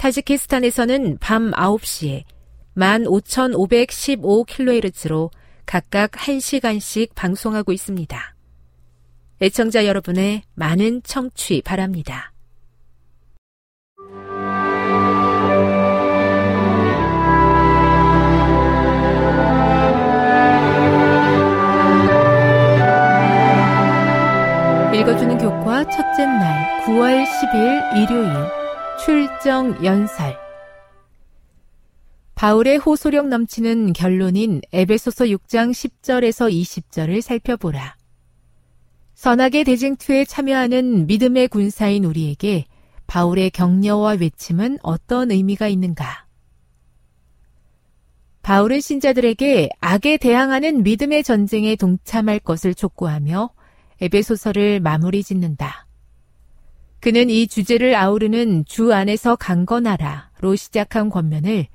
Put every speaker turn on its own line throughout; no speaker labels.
타지키스탄에서는 밤 9시에 15,515kHz로 각각 1시간씩 방송하고 있습니다. 애청자 여러분의 많은 청취 바랍니다. 읽어주는 교과 첫째 날 9월 10일 일요일 출정 연설 바울의 호소력 넘치는 결론인 에베소서 6장 10절에서 20절을 살펴보라. 선악의 대쟁투에 참여하는 믿음의 군사인 우리에게 바울의 격려와 외침은 어떤 의미가 있는가? 바울은 신자들에게 악에 대항하는 믿음의 전쟁에 동참할 것을 촉구하며 에베소서를 마무리 짓는다. 그는 이 주제를 아우르는 주 안에서 강건하라로 시작한 권면을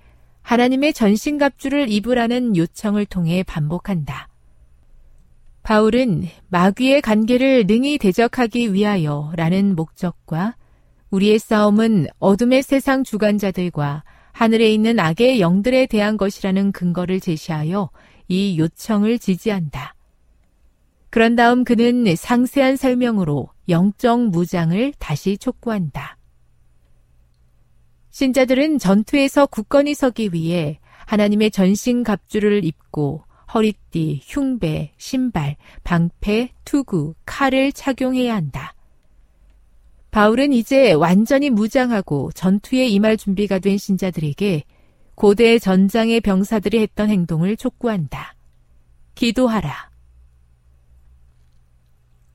하나님의 전신갑주를 입으라는 요청을 통해 반복한다. 바울은 마귀의 관계를 능히 대적하기 위하여 라는 목적과 우리의 싸움은 어둠의 세상 주관자들과 하늘에 있는 악의 영들에 대한 것이라는 근거를 제시하여 이 요청을 지지한다. 그런 다음 그는 상세한 설명으로 영적 무장을 다시 촉구한다. 신자들은 전투에서 굳건히 서기 위해 하나님의 전신 갑주를 입고 허리띠, 흉배, 신발, 방패, 투구, 칼을 착용해야 한다. 바울은 이제 완전히 무장하고 전투에 임할 준비가 된 신자들에게 고대 전장의 병사들이 했던 행동을 촉구한다. 기도하라.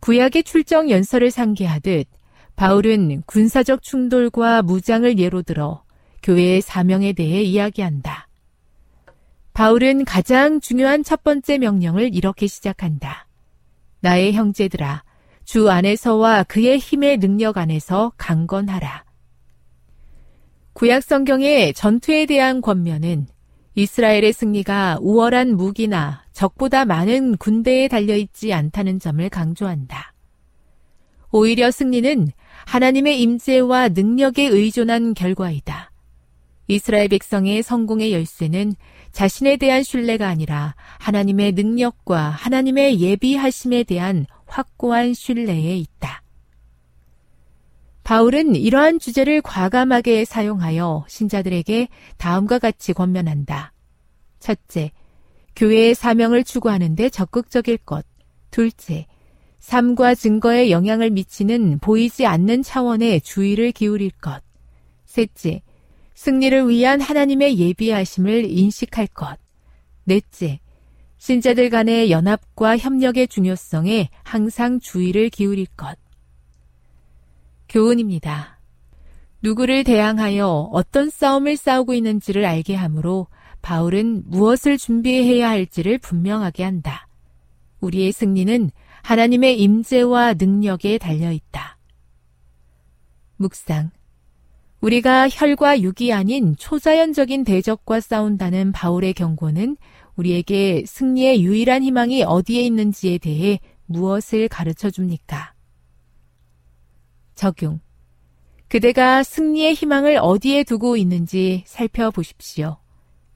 구약의 출정 연설을 상기하듯 바울은 군사적 충돌과 무장을 예로 들어 교회의 사명에 대해 이야기한다. 바울은 가장 중요한 첫 번째 명령을 이렇게 시작한다. 나의 형제들아, 주 안에서와 그의 힘의 능력 안에서 강건하라. 구약 성경의 전투에 대한 권면은 이스라엘의 승리가 우월한 무기나 적보다 많은 군대에 달려있지 않다는 점을 강조한다. 오히려 승리는 하나님의 임재와 능력에 의존한 결과이다. 이스라엘 백성의 성공의 열쇠는 자신에 대한 신뢰가 아니라 하나님의 능력과 하나님의 예비하심에 대한 확고한 신뢰에 있다. 바울은 이러한 주제를 과감하게 사용하여 신자들에게 다음과 같이 권면한다. 첫째, 교회의 사명을 추구하는 데 적극적일 것. 둘째, 삶과 증거에 영향을 미치는 보이지 않는 차원의 주의를 기울일 것. 셋째, 승리를 위한 하나님의 예비하심을 인식할 것. 넷째, 신자들 간의 연합과 협력의 중요성에 항상 주의를 기울일 것. 교훈입니다. 누구를 대항하여 어떤 싸움을 싸우고 있는지를 알게 하므로 바울은 무엇을 준비해야 할지를 분명하게 한다. 우리의 승리는 하나님의 임재와 능력에 달려 있다. 묵상. 우리가 혈과 육이 아닌 초자연적인 대적과 싸운다는 바울의 경고는 우리에게 승리의 유일한 희망이 어디에 있는지에 대해 무엇을 가르쳐 줍니까? 적용. 그대가 승리의 희망을 어디에 두고 있는지 살펴보십시오.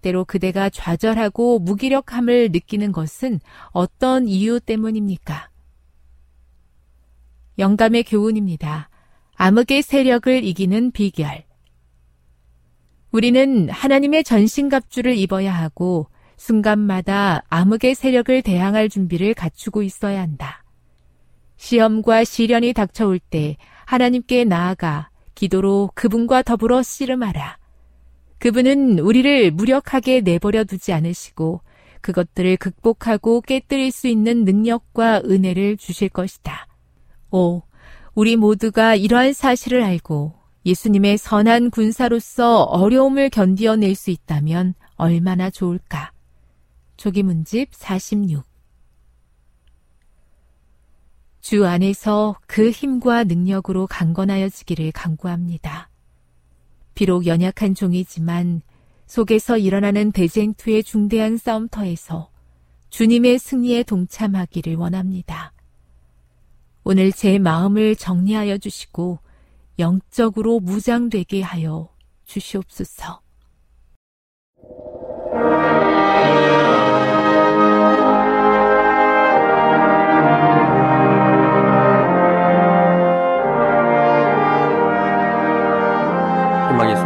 때로 그대가 좌절하고 무기력함을 느끼는 것은 어떤 이유 때문입니까? 영감의 교훈입니다. 암흑의 세력을 이기는 비결. 우리는 하나님의 전신갑주를 입어야 하고 순간마다 암흑의 세력을 대항할 준비를 갖추고 있어야 한다. 시험과 시련이 닥쳐올 때 하나님께 나아가 기도로 그분과 더불어 씨름하라. 그분은 우리를 무력하게 내버려 두지 않으시고 그것들을 극복하고 깨뜨릴 수 있는 능력과 은혜를 주실 것이다. 오, 우리 모두가 이러한 사실을 알고 예수님의 선한 군사로서 어려움을 견디어낼 수 있다면 얼마나 좋을까. 조기문집 46. 주 안에서 그 힘과 능력으로 강건하여지기를 간구합니다. 비록 연약한 종이지만 속에서 일어나는 대쟁투의 중대한 싸움터에서 주님의 승리에 동참하기를 원합니다. 오늘 제 마음을 정리하여 주시고 영적으로 무장되게 하여 주시옵소서.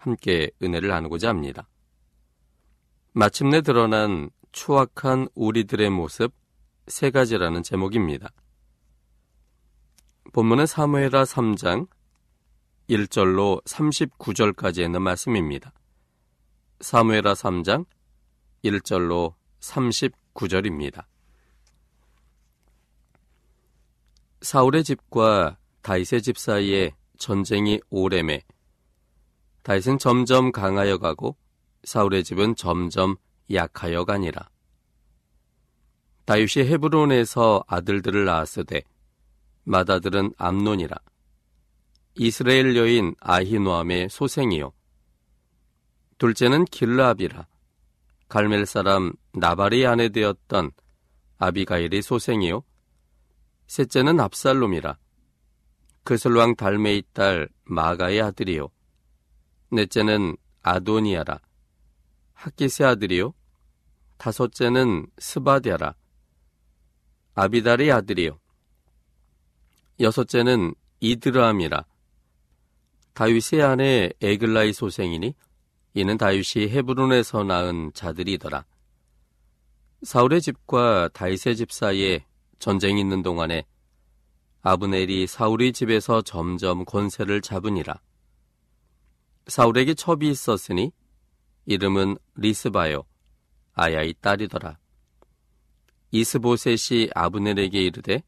함께 은혜를 나누고자 합니다. 마침내 드러난 추악한 우리들의 모습 세 가지라는 제목입니다. 본문은 사무에라 3장 1절로 39절까지 있는 말씀입니다. 사무에라 3장 1절로 39절입니다. 사울의 집과 다윗의 집 사이에 전쟁이 오래매 다윗은 점점 강하여 가고 사울의 집은 점점 약하여 가니라. 다윗이 헤브론에서 아들들을 낳았으되 맏아들은 암논이라. 이스라엘 여인 아히노암의 소생이요. 둘째는 길라압이라. 갈멜 사람 나발의 아내 되었던 아비가일의 소생이요. 셋째는 압살롬이라. 그슬왕 달메의 딸 마가의 아들이요. 넷째는 아도니아라. 학깃의 아들이요. 다섯째는 스바댜라. 아비달의 아들이요. 여섯째는 이드르암이라. 다윗의 아내 에글라의 소생이니 이는 다윗이 헤브론에서 낳은 자들이더라. 사울의 집과 다윗의 집 사이에 전쟁이 있는 동안에 아브넬이 사울의 집에서 점점 권세를 잡으니라. 사울에게 첩이 있었으니 이름은 리스바요 아야의 딸이더라. 이스보셋이 아브넬에게 이르되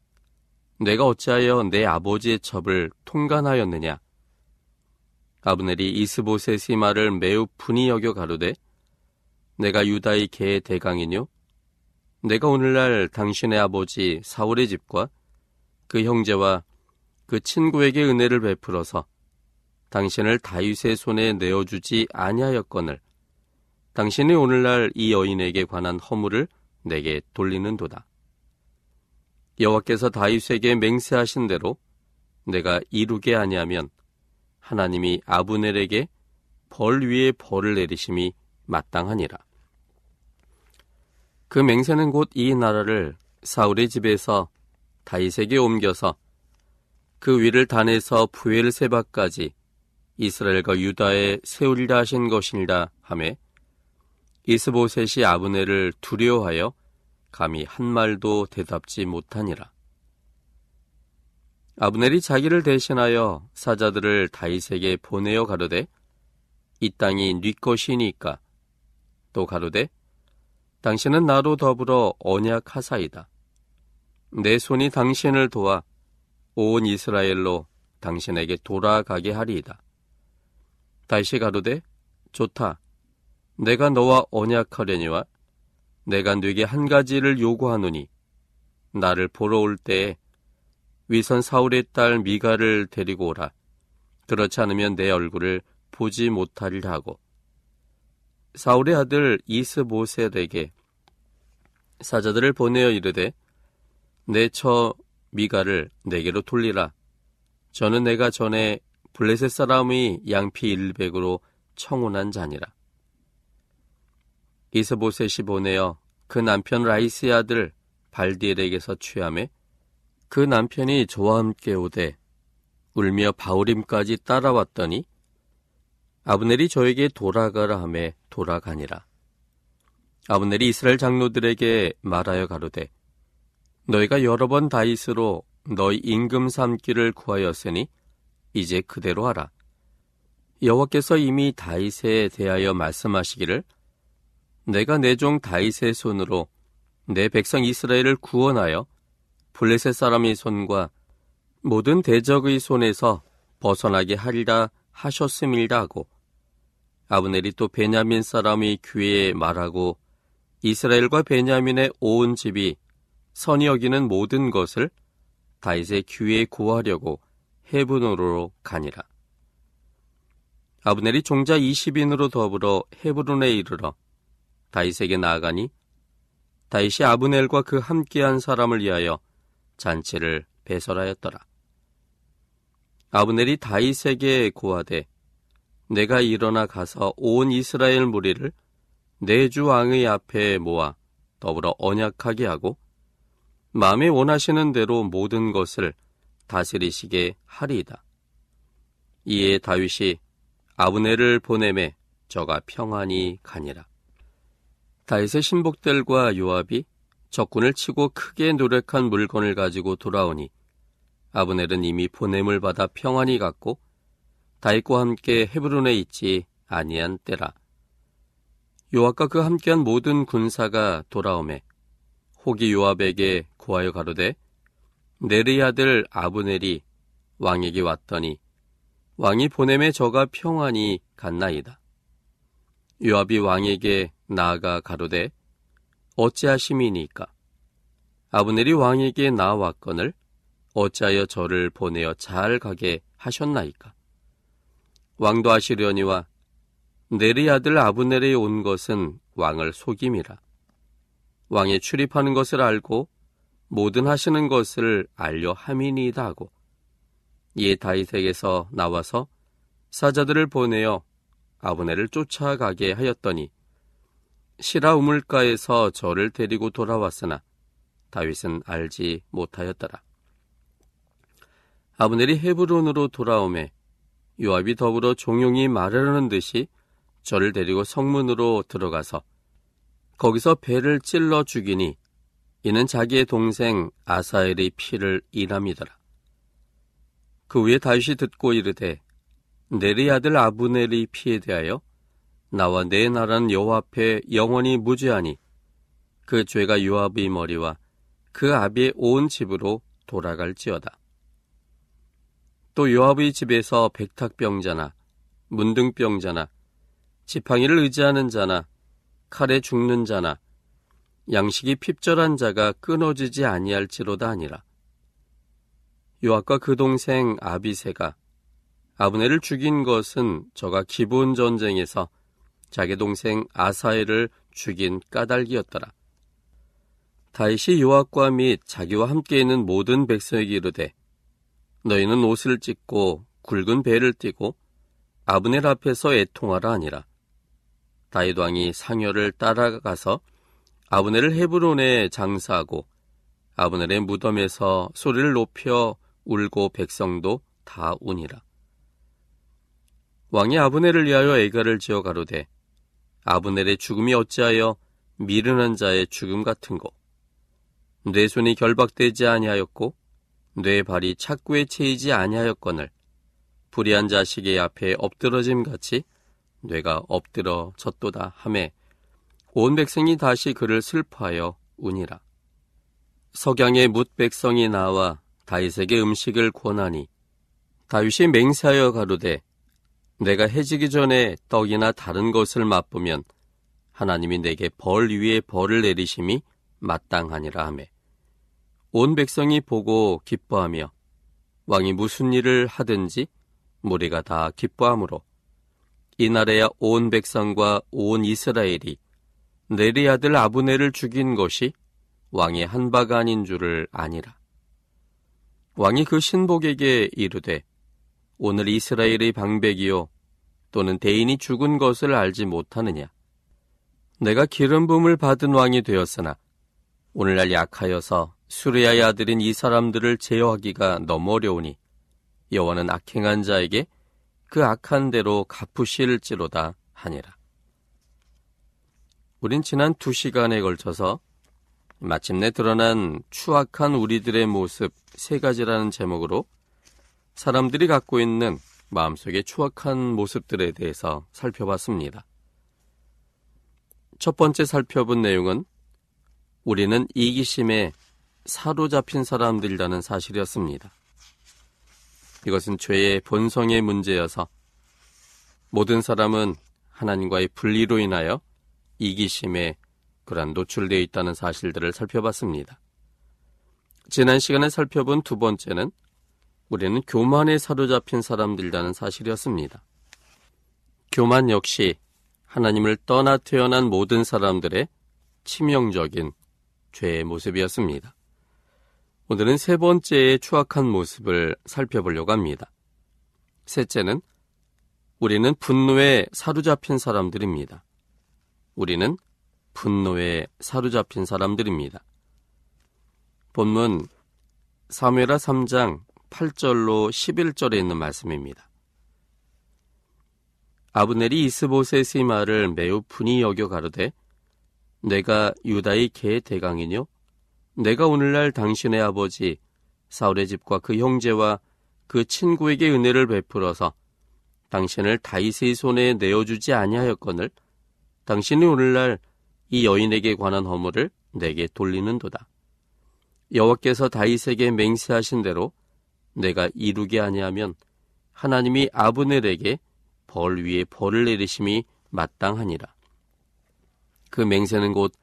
내가 어찌하여 내 아버지의 첩을 통간하였느냐? 아브넬이 이스보셋의 말을 매우 분이 여겨 가로되 내가 유다의 개의 대강이뇨? 내가 오늘날 당신의 아버지 사울의 집과 그 형제와 그 친구에게 은혜를 베풀어서 당신을 다윗의 손에 내어주지 아니하였거늘 당신이 오늘날 이 여인에게 관한 허물을 내게 돌리는도다. 여호와께서 다윗에게 맹세하신 대로 내가 이루게 아니하면 하나님이 아브넬에게 벌 위에 벌을 내리심이 마땅하니라. 그 맹세는 곧 이 나라를 사울의 집에서 다윗에게 옮겨서 그 위를 단에서 부엘세바까지 이스라엘과 유다에 세우리라 하신 것이니라 하매 이스보셋이 아브네를 두려워하여 감히 한 말도 대답지 못하니라. 아브넬이 자기를 대신하여 사자들을 다윗에게 보내어 가로되 이 땅이 네 것이니까 또 가로되 당신은 나로 더불어 언약하사이다. 내 손이 당신을 도와 온 이스라엘로 당신에게 돌아가게 하리이다. 다시 가로되 좋다. 내가 너와 언약하려니와 내가 네게 한 가지를 요구하노니 나를 보러 올 때에 위선 사울의 딸 미가를 데리고 오라. 그렇지 않으면 내 얼굴을 보지 못하리라 하고 사울의 아들 이스보셋에게 사자들을 보내어 이르되 내 처 미가를 내게로 돌리라. 저는 내가 전에 블레셋 사람의 양피 일백으로 청혼한 자니라. 이스보셋이 보내어 그 남편 라이스의 아들 발디엘에게서 취함해 그 남편이 저와 함께 오되 울며 바울임까지 따라왔더니 아브넬이 저에게 돌아가라 함에 돌아가니라. 아브넬이 이스라엘 장로들에게 말하여 가로되 너희가 여러 번 다이스로 너희 임금 삼기를 구하였으니 이제 그대로 하라. 여호와께서 이미 다윗에 대하여 말씀하시기를 내가 내 종 다윗의 손으로 내 백성 이스라엘을 구원하여 블레셋 사람의 손과 모든 대적의 손에서 벗어나게 하리라 하셨음이라 하고 아브넬이 또 베냐민 사람의 귀에 말하고 이스라엘과 베냐민의 온 집이 선이 여기는 모든 것을 다윗의 귀에 구하려고 헤브론으로 가니라. 아브넬이 종자 20인으로 더불어 헤브론에 이르러 다윗에게 나아가니 다윗이 아브넬과 그 함께한 사람을 위하여 잔치를 배설하였더라. 아브넬이 다윗에게 고하되 내가 일어나 가서 온 이스라엘 무리를 내 주 왕의 앞에 모아 더불어 언약하게 하고 마음에 원하시는 대로 모든 것을 다스리시게 하리이다. 이에 다윗이 아브넬을 보내매 저가 평안히 가니라. 다윗의 신복들과 요압이 적군을 치고 크게 노력한 물건을 가지고 돌아오니 아브넬은 이미 보냄을 받아 평안히 갔고 다윗과 함께 헤브론에 있지 아니한 때라. 요압과 그 함께한 모든 군사가 돌아오매 호기 요압에게 고하여 가로되 네리 아들 아브넬이 왕에게 왔더니 왕이 보냄에 저가 평안히 갔나이다. 요압이 왕에게 나아가 가로되 어찌하심이니까? 아브넬이 왕에게 나왔거늘 어찌하여 저를 보내어 잘 가게 하셨나이까? 왕도 하시려니와 네리 아들 아브넬이 온 것은 왕을 속임이라. 왕에 출입하는 것을 알고 모든 하시는 것을 알려 함이니이다 하고 이에 다윗에게서 나와서 사자들을 보내어 아브넬을 쫓아가게 하였더니 시라 우물가에서 저를 데리고 돌아왔으나 다윗은 알지 못하였더라. 아브넬이 헤브론으로 돌아오매 요압이 더불어 종용이 말하려는 듯이 저를 데리고 성문으로 들어가서 거기서 배를 찔러 죽이니 이는 자기의 동생 아사엘의 피를 인함이더라. 그 후에 다윗이 듣고 이르되 네리 아들 아브넬의 피에 대하여 나와 내 나라는 여호와 앞에 영원히 무죄하니 그 죄가 요압의 머리와 그 아비의 온 집으로 돌아갈지어다. 또 요압의 집에서 백탁병자나 문등병자나 지팡이를 의지하는 자나 칼에 죽는 자나 양식이 핍절한 자가 끊어지지 아니할지로다 아니라 요압과 그 동생 아비세가 아브네를 죽인 것은 저가 기본 전쟁에서 자기 동생 아사엘을 죽인 까닭이었더라. 다윗이 요압과 및 자기와 함께 있는 모든 백성에게 이르되 너희는 옷을 찢고 굵은 배를 띠고 아브넬 앞에서 애통하라 아니라 다윗 왕이 상여를 따라가서 아브넬을 헤브론에 장사하고 아브넬의 무덤에서 소리를 높여 울고 백성도 다 우니라. 왕이 아브넬을 위하여 애가를 지어 가로되 아브넬의 죽음이 어찌하여 미르는 자의 죽음 같은고 뇌 손이 결박되지 아니하였고 뇌 발이 착구에 채이지 아니하였거늘 불의한 자식의 앞에 엎드러짐 같이 뇌가 엎드러졌도다 하매 온 백성이 다시 그를 슬퍼하여 우니라. 석양의 뭇 백성이 나와 다윗에게 음식을 권하니 다윗이 맹세하여 가로되 내가 해지기 전에 떡이나 다른 것을 맛보면 하나님이 내게 벌 위에 벌을 내리심이 마땅하니라 하매. 온 백성이 보고 기뻐하며 왕이 무슨 일을 하든지 무리가 다 기뻐하므로 이날에야 온 백성과 온 이스라엘이 네리 아들 아브네를 죽인 것이 왕의 한바가 아닌 줄을 아니라 왕이 그 신복에게 이르되 오늘 이스라엘의 방백이요 또는 대인이 죽은 것을 알지 못하느냐 내가 기름 부음을 받은 왕이 되었으나 오늘날 약하여서 수레야의 아들인 이 사람들을 제어하기가 너무 어려우니 여호와는 악행한 자에게 그 악한 대로 갚으실지로다 하니라. 우린 지난 두 시간에 걸쳐서 마침내 드러난 추악한 우리들의 모습 세 가지라는 제목으로 사람들이 갖고 있는 마음속의 추악한 모습들에 대해서 살펴봤습니다. 첫 번째 살펴본 내용은 우리는 이기심에 사로잡힌 사람들이라는 사실이었습니다. 이것은 죄의 본성의 문제여서 모든 사람은 하나님과의 분리로 인하여 이기심에 그러한 노출되어 있다는 사실들을 살펴봤습니다. 지난 시간에 살펴본 두 번째는 우리는 교만에 사로잡힌 사람들이라는 사실이었습니다. 교만 역시 하나님을 떠나 태어난 모든 사람들의 치명적인 죄의 모습이었습니다. 오늘은 세 번째의 추악한 모습을 살펴보려고 합니다. 셋째는 우리는 분노에 사로잡힌 사람들입니다. 우리는 분노에 사로잡힌 사람들입니다. 본문 사무엘하 3장 8절로 11절에 있는 말씀입니다. 아브넬이 이스보셋의 말을 매우 분이 여겨 가로되 내가 유다의 개 대강이뇨 내가 오늘날 당신의 아버지 사울의 집과 그 형제와 그 친구에게 은혜를 베풀어서 당신을 다윗의 손에 내어주지 아니하였거늘 당신이 오늘날 이 여인에게 관한 허물을 내게 돌리는도다. 여호와께서 다윗에게 맹세하신 대로 내가 이루게 아니하면 하나님이 아브넬에게 벌 위에 벌을 내리심이 마땅하니라. 그 맹세는 곧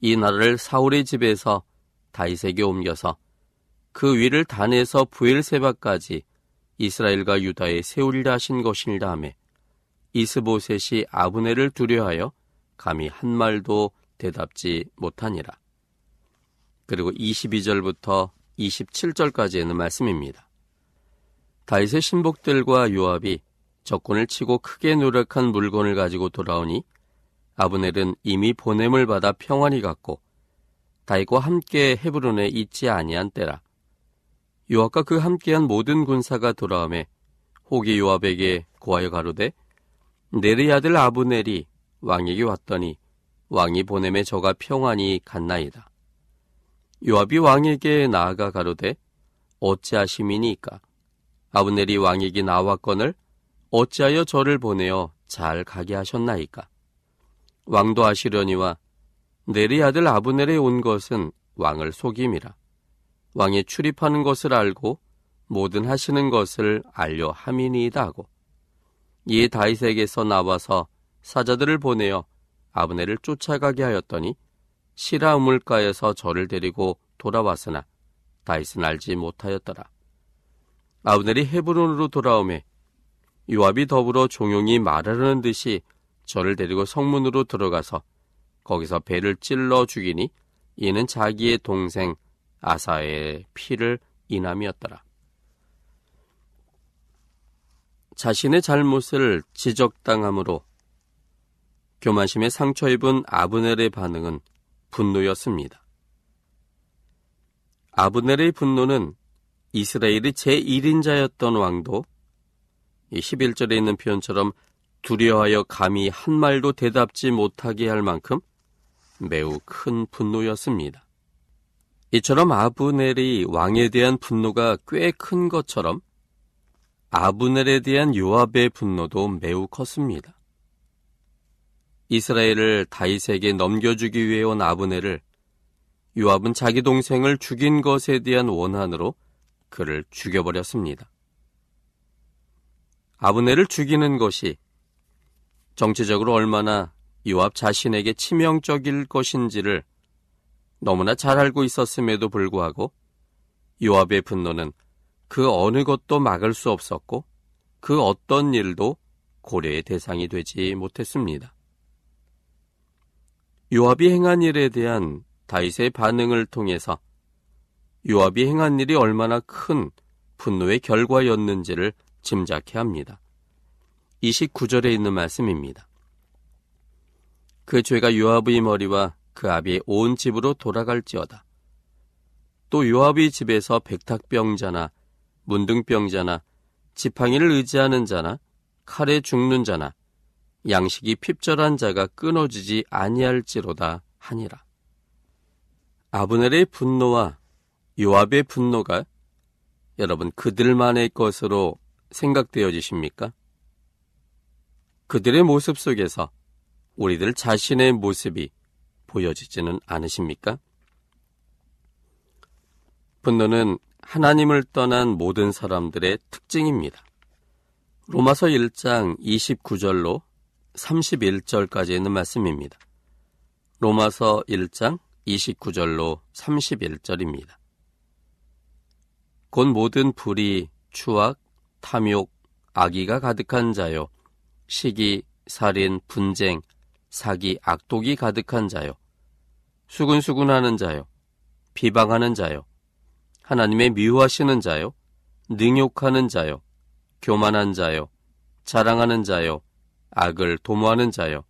이 나라를 사울의 집에서 다윗에게 옮겨서 그 위를 단에서 부엘세바까지 이스라엘과 유다에 세우리라 하신 것이니라 하매 이스보셋이 아브넬을 두려하여 감히 한 말도 대답지 못하니라. 그리고 22절부터 27절까지의 말씀입니다. 다윗의 신복들과 요압이 적군을 치고 크게 노력한 물건을 가지고 돌아오니 아브넬은 이미 보냄을 받아 평안히 갔고 다윗과 함께 헤브론에 있지 아니한 때라. 요압과 그 함께한 모든 군사가 돌아오매 호기 요압에게 고하여 가로되 네리 아들 아브넬이 왕에게 왔더니 왕이 보냄에 저가 평안히 갔나이다. 요압이 왕에게 나아가 가로되 어찌하심이니까? 아브넬이 왕에게 나왔거늘 어찌하여 저를 보내어 잘 가게 하셨나이까? 왕도 아시려니와 네리 아들 아브넬에 온 것은 왕을 속임이라. 왕이 출입하는 것을 알고 모든 하시는 것을 알려 함이니이다 하고 이에 다윗에게서 나와서 사자들을 보내어 아브넬을 쫓아가게 하였더니 시라 우물가에서 저를 데리고 돌아왔으나 다윗은 알지 못하였더라. 아브넬이 헤브론으로 돌아오매 요압이 더불어 종용이 말하려는 듯이 저를 데리고 성문으로 들어가서 거기서 배를 찔러 죽이니 이는 자기의 동생 아사의 피를 인함이었더라. 자신의 잘못을 지적당함으로 교만심에 상처 입은 아브넬의 반응은 분노였습니다. 아브넬의 분노는 이스라엘의 제1인자였던 왕도 이 11절에 있는 표현처럼 두려워하여 감히 한 말도 대답지 못하게 할 만큼 매우 큰 분노였습니다. 이처럼 아브넬의 왕에 대한 분노가 꽤 큰 것처럼 아브넬에 대한 요압의 분노도 매우 컸습니다. 이스라엘을 다윗에게 넘겨주기 위해 온 아브넬을 요압은 자기 동생을 죽인 것에 대한 원한으로 그를 죽여버렸습니다. 아브넬을 죽이는 것이 정치적으로 얼마나 요압 자신에게 치명적일 것인지를 너무나 잘 알고 있었음에도 불구하고 요압의 분노는 그 어느 것도 막을 수 없었고 그 어떤 일도 고려의 대상이 되지 못했습니다. 요압이 행한 일에 대한 다윗의 반응을 통해서 요압이 행한 일이 얼마나 큰 분노의 결과였는지를 짐작해 합니다. 29절에 있는 말씀입니다. 그 죄가 요압의 머리와 그 아비의 온 집으로 돌아갈지어다. 또 요압의 집에서 백탁병자나 문둥병자나 지팡이를 의지하는 자나 칼에 죽는 자나 양식이 핍절한 자가 끊어지지 아니할지로다 하니라. 아브넬의 분노와 요압의 분노가 여러분 그들만의 것으로 생각되어지십니까? 그들의 모습 속에서 우리들 자신의 모습이 보여지지는 않으십니까? 분노는 하나님을 떠난 모든 사람들의 특징입니다. 로마서 1장 29절로 31절까지 있는 말씀입니다. 로마서 1장 29절로 31절입니다. 곧 모든 불의, 추악, 탐욕, 악의가 가득한 자요. 시기, 살인, 분쟁, 사기, 악독이 가득한 자요. 수근수근하는 자요. 비방하는 자요. 하나님의 미워하시는 자요. 능욕하는 자요. 교만한 자요. 자랑하는 자요. 악을 도모하는 자요.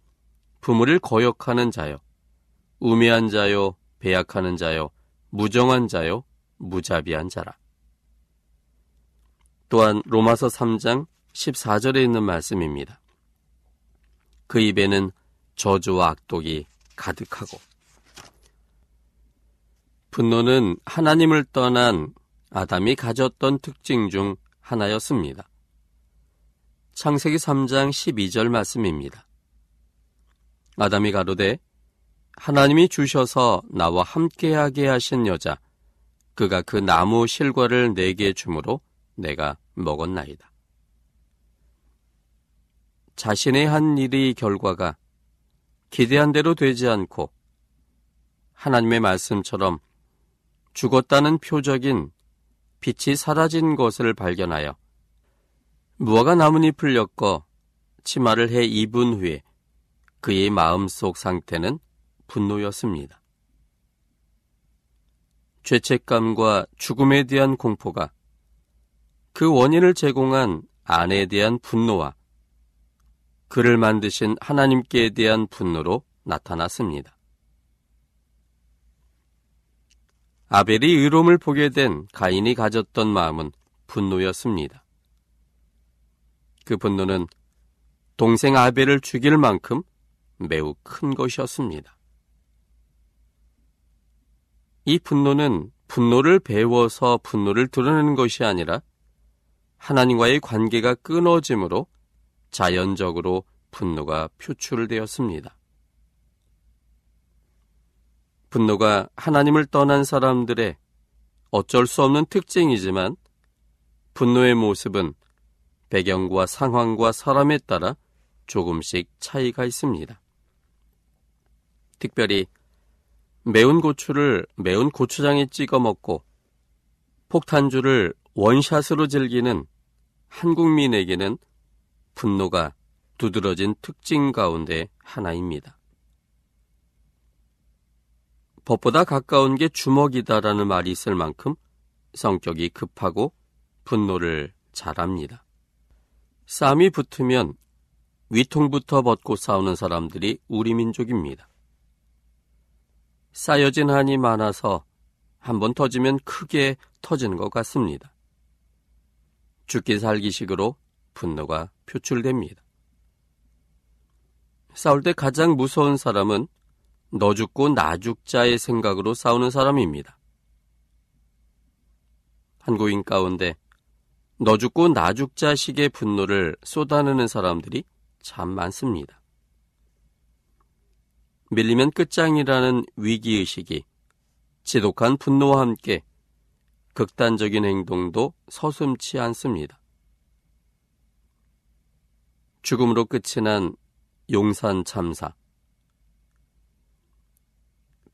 부모를 거역하는 자요. 우매한 자요. 배약하는 자요. 무정한 자요. 무자비한 자라. 또한 로마서 3장 14절에 있는 말씀입니다. 그 입에는 저주와 악독이 가득하고 분노는 하나님을 떠난 아담이 가졌던 특징 중 하나였습니다. 창세기 3장 12절 말씀입니다. 아담이 가로되 하나님이 주셔서 나와 함께하게 하신 여자 그가 그 나무 실과를 내게 주므로 내가 먹었나이다. 자신의 한 일의 결과가 기대한 대로 되지 않고 하나님의 말씀처럼 죽었다는 표적인 빛이 사라진 것을 발견하여 무화과 나뭇잎을 엮어 치마를 해 입은 후에 그의 마음속 상태는 분노였습니다. 죄책감과 죽음에 대한 공포가 그 원인을 제공한 아내에 대한 분노와 그를 만드신 하나님께 대한 분노로 나타났습니다. 아벨이 의로움을 보게 된 가인이 가졌던 마음은 분노였습니다. 그 분노는 동생 아벨을 죽일 만큼 매우 큰 것이었습니다. 이 분노는 분노를 배워서 분노를 드러내는 것이 아니라 하나님과의 관계가 끊어짐으로 자연적으로 분노가 표출되었습니다. 분노가 하나님을 떠난 사람들의 어쩔 수 없는 특징이지만 분노의 모습은 배경과 상황과 사람에 따라 조금씩 차이가 있습니다. 특별히 매운 고추를 매운 고추장에 찍어 먹고 폭탄주를 원샷으로 즐기는 한국민에게는 분노가 두드러진 특징 가운데 하나입니다. 법보다 가까운 게 주먹이다라는 말이 있을 만큼 성격이 급하고 분노를 잘합니다. 싸움이 붙으면 위통부터 벗고 싸우는 사람들이 우리 민족입니다. 쌓여진 한이 많아서 한 번 터지면 크게 터지는 것 같습니다. 죽기 살기식으로 분노가 표출됩니다. 싸울 때 가장 무서운 사람은 너 죽고 나 죽자의 생각으로 싸우는 사람입니다. 한국인 가운데 너 죽고 나 죽자식의 분노를 쏟아내는 사람들이 참 많습니다. 밀리면 끝장이라는 위기의식이 지독한 분노와 함께 극단적인 행동도 서슴치 않습니다. 죽음으로 끝이 난 용산 참사,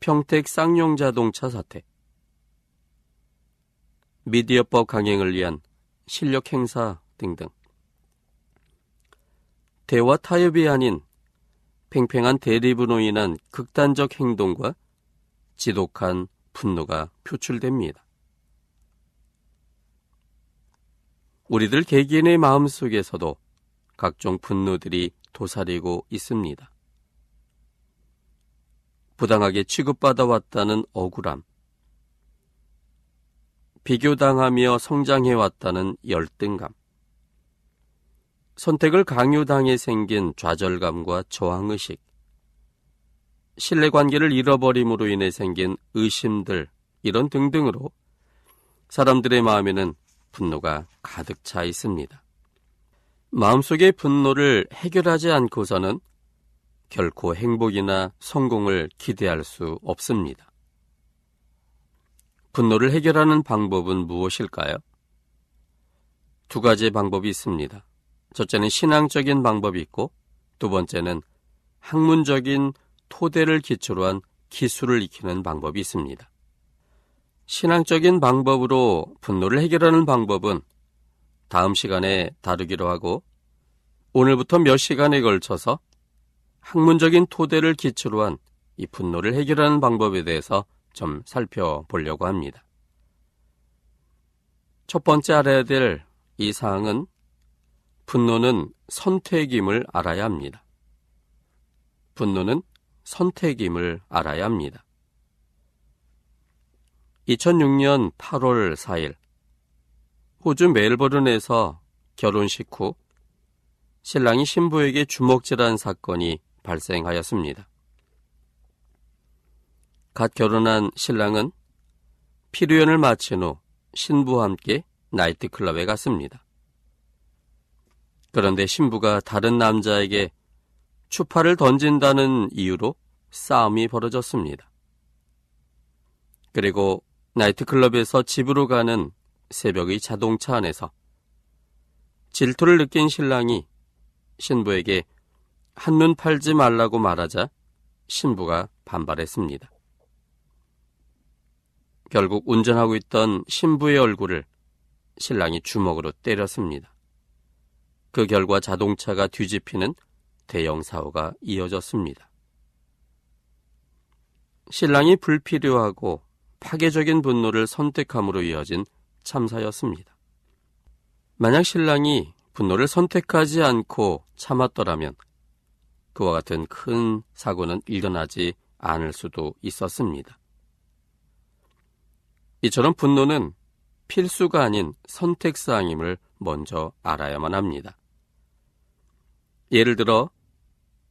평택 쌍용 자동차 사태, 미디어법 강행을 위한 실력 행사 등등. 대화 타협이 아닌 팽팽한 대립으로 인한 극단적 행동과 지독한 분노가 표출됩니다. 우리들 개개인의 마음 속에서도 각종 분노들이 도사리고 있습니다. 부당하게 취급받아 왔다는 억울함, 비교당하며 성장해왔다는 열등감, 선택을 강요당해 생긴 좌절감과 저항의식, 신뢰관계를 잃어버림으로 인해 생긴 의심들, 이런 등등으로 사람들의 마음에는 분노가 가득 차 있습니다. 마음속의 분노를 해결하지 않고서는 결코 행복이나 성공을 기대할 수 없습니다. 분노를 해결하는 방법은 무엇일까요? 두 가지의 방법이 있습니다. 첫째는 신앙적인 방법이 있고 두 번째는 학문적인 토대를 기초로 한 기술을 익히는 방법이 있습니다. 신앙적인 방법으로 분노를 해결하는 방법은 다음 시간에 다루기로 하고 오늘부터 몇 시간에 걸쳐서 학문적인 토대를 기초로 한 이 분노를 해결하는 방법에 대해서 좀 살펴보려고 합니다. 첫 번째 알아야 될 이 사항은 분노는 선택임을 알아야 합니다. 분노는 선택임을 알아야 합니다. 2006년 8월 4일 호주 멜버른에서 결혼식 후 신랑이 신부에게 주먹질한 사건이 발생하였습니다. 갓 결혼한 신랑은 피로연을 마친 후 신부와 함께 나이트클럽에 갔습니다. 그런데 신부가 다른 남자에게 추파를 던진다는 이유로 싸움이 벌어졌습니다. 그리고 나이트클럽에서 집으로 가는 새벽의 자동차 안에서 질투를 느낀 신랑이 신부에게 한눈 팔지 말라고 말하자 신부가 반발했습니다. 결국 운전하고 있던 신부의 얼굴을 신랑이 주먹으로 때렸습니다. 그 결과 자동차가 뒤집히는 대형 사고가 이어졌습니다. 신랑이 불필요하고 파괴적인 분노를 선택함으로 이어진 참사였습니다. 만약 신랑이 분노를 선택하지 않고 참았더라면 그와 같은 큰 사고는 일어나지 않을 수도 있었습니다. 이처럼 분노는 필수가 아닌 선택사항임을 먼저 알아야만 합니다. 예를 들어,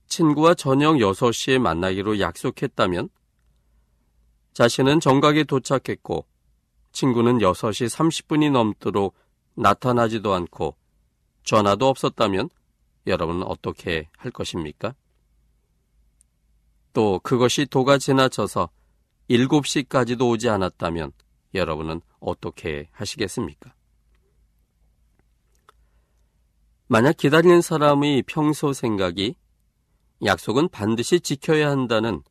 친구와 저녁 6시에 만나기로 약속했다면 자신은 정각에 도착했고 친구는 6시 30분이 넘도록 나타나지도 않고 전화도 없었다면 여러분은 어떻게 할 것입니까? 또 그것이 도가 지나쳐서 7시까지도 오지 않았다면 여러분은 어떻게 하시겠습니까? 만약 기다리는 사람의 평소 생각이 약속은 반드시 지켜야 한다는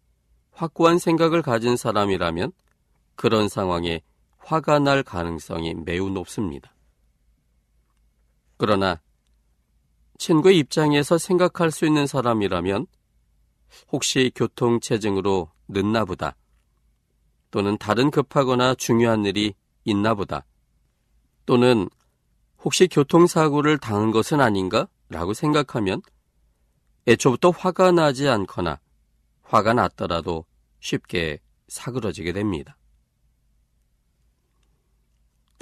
확고한 생각을 가진 사람이라면 그런 상황에 화가 날 가능성이 매우 높습니다. 그러나 친구의 입장에서 생각할 수 있는 사람이라면 혹시 교통체증으로 늦나 보다 또는 다른 급하거나 중요한 일이 있나 보다 또는 혹시 교통사고를 당한 것은 아닌가? 라고 생각하면 애초부터 화가 나지 않거나 화가 났더라도 쉽게 사그러지게 됩니다.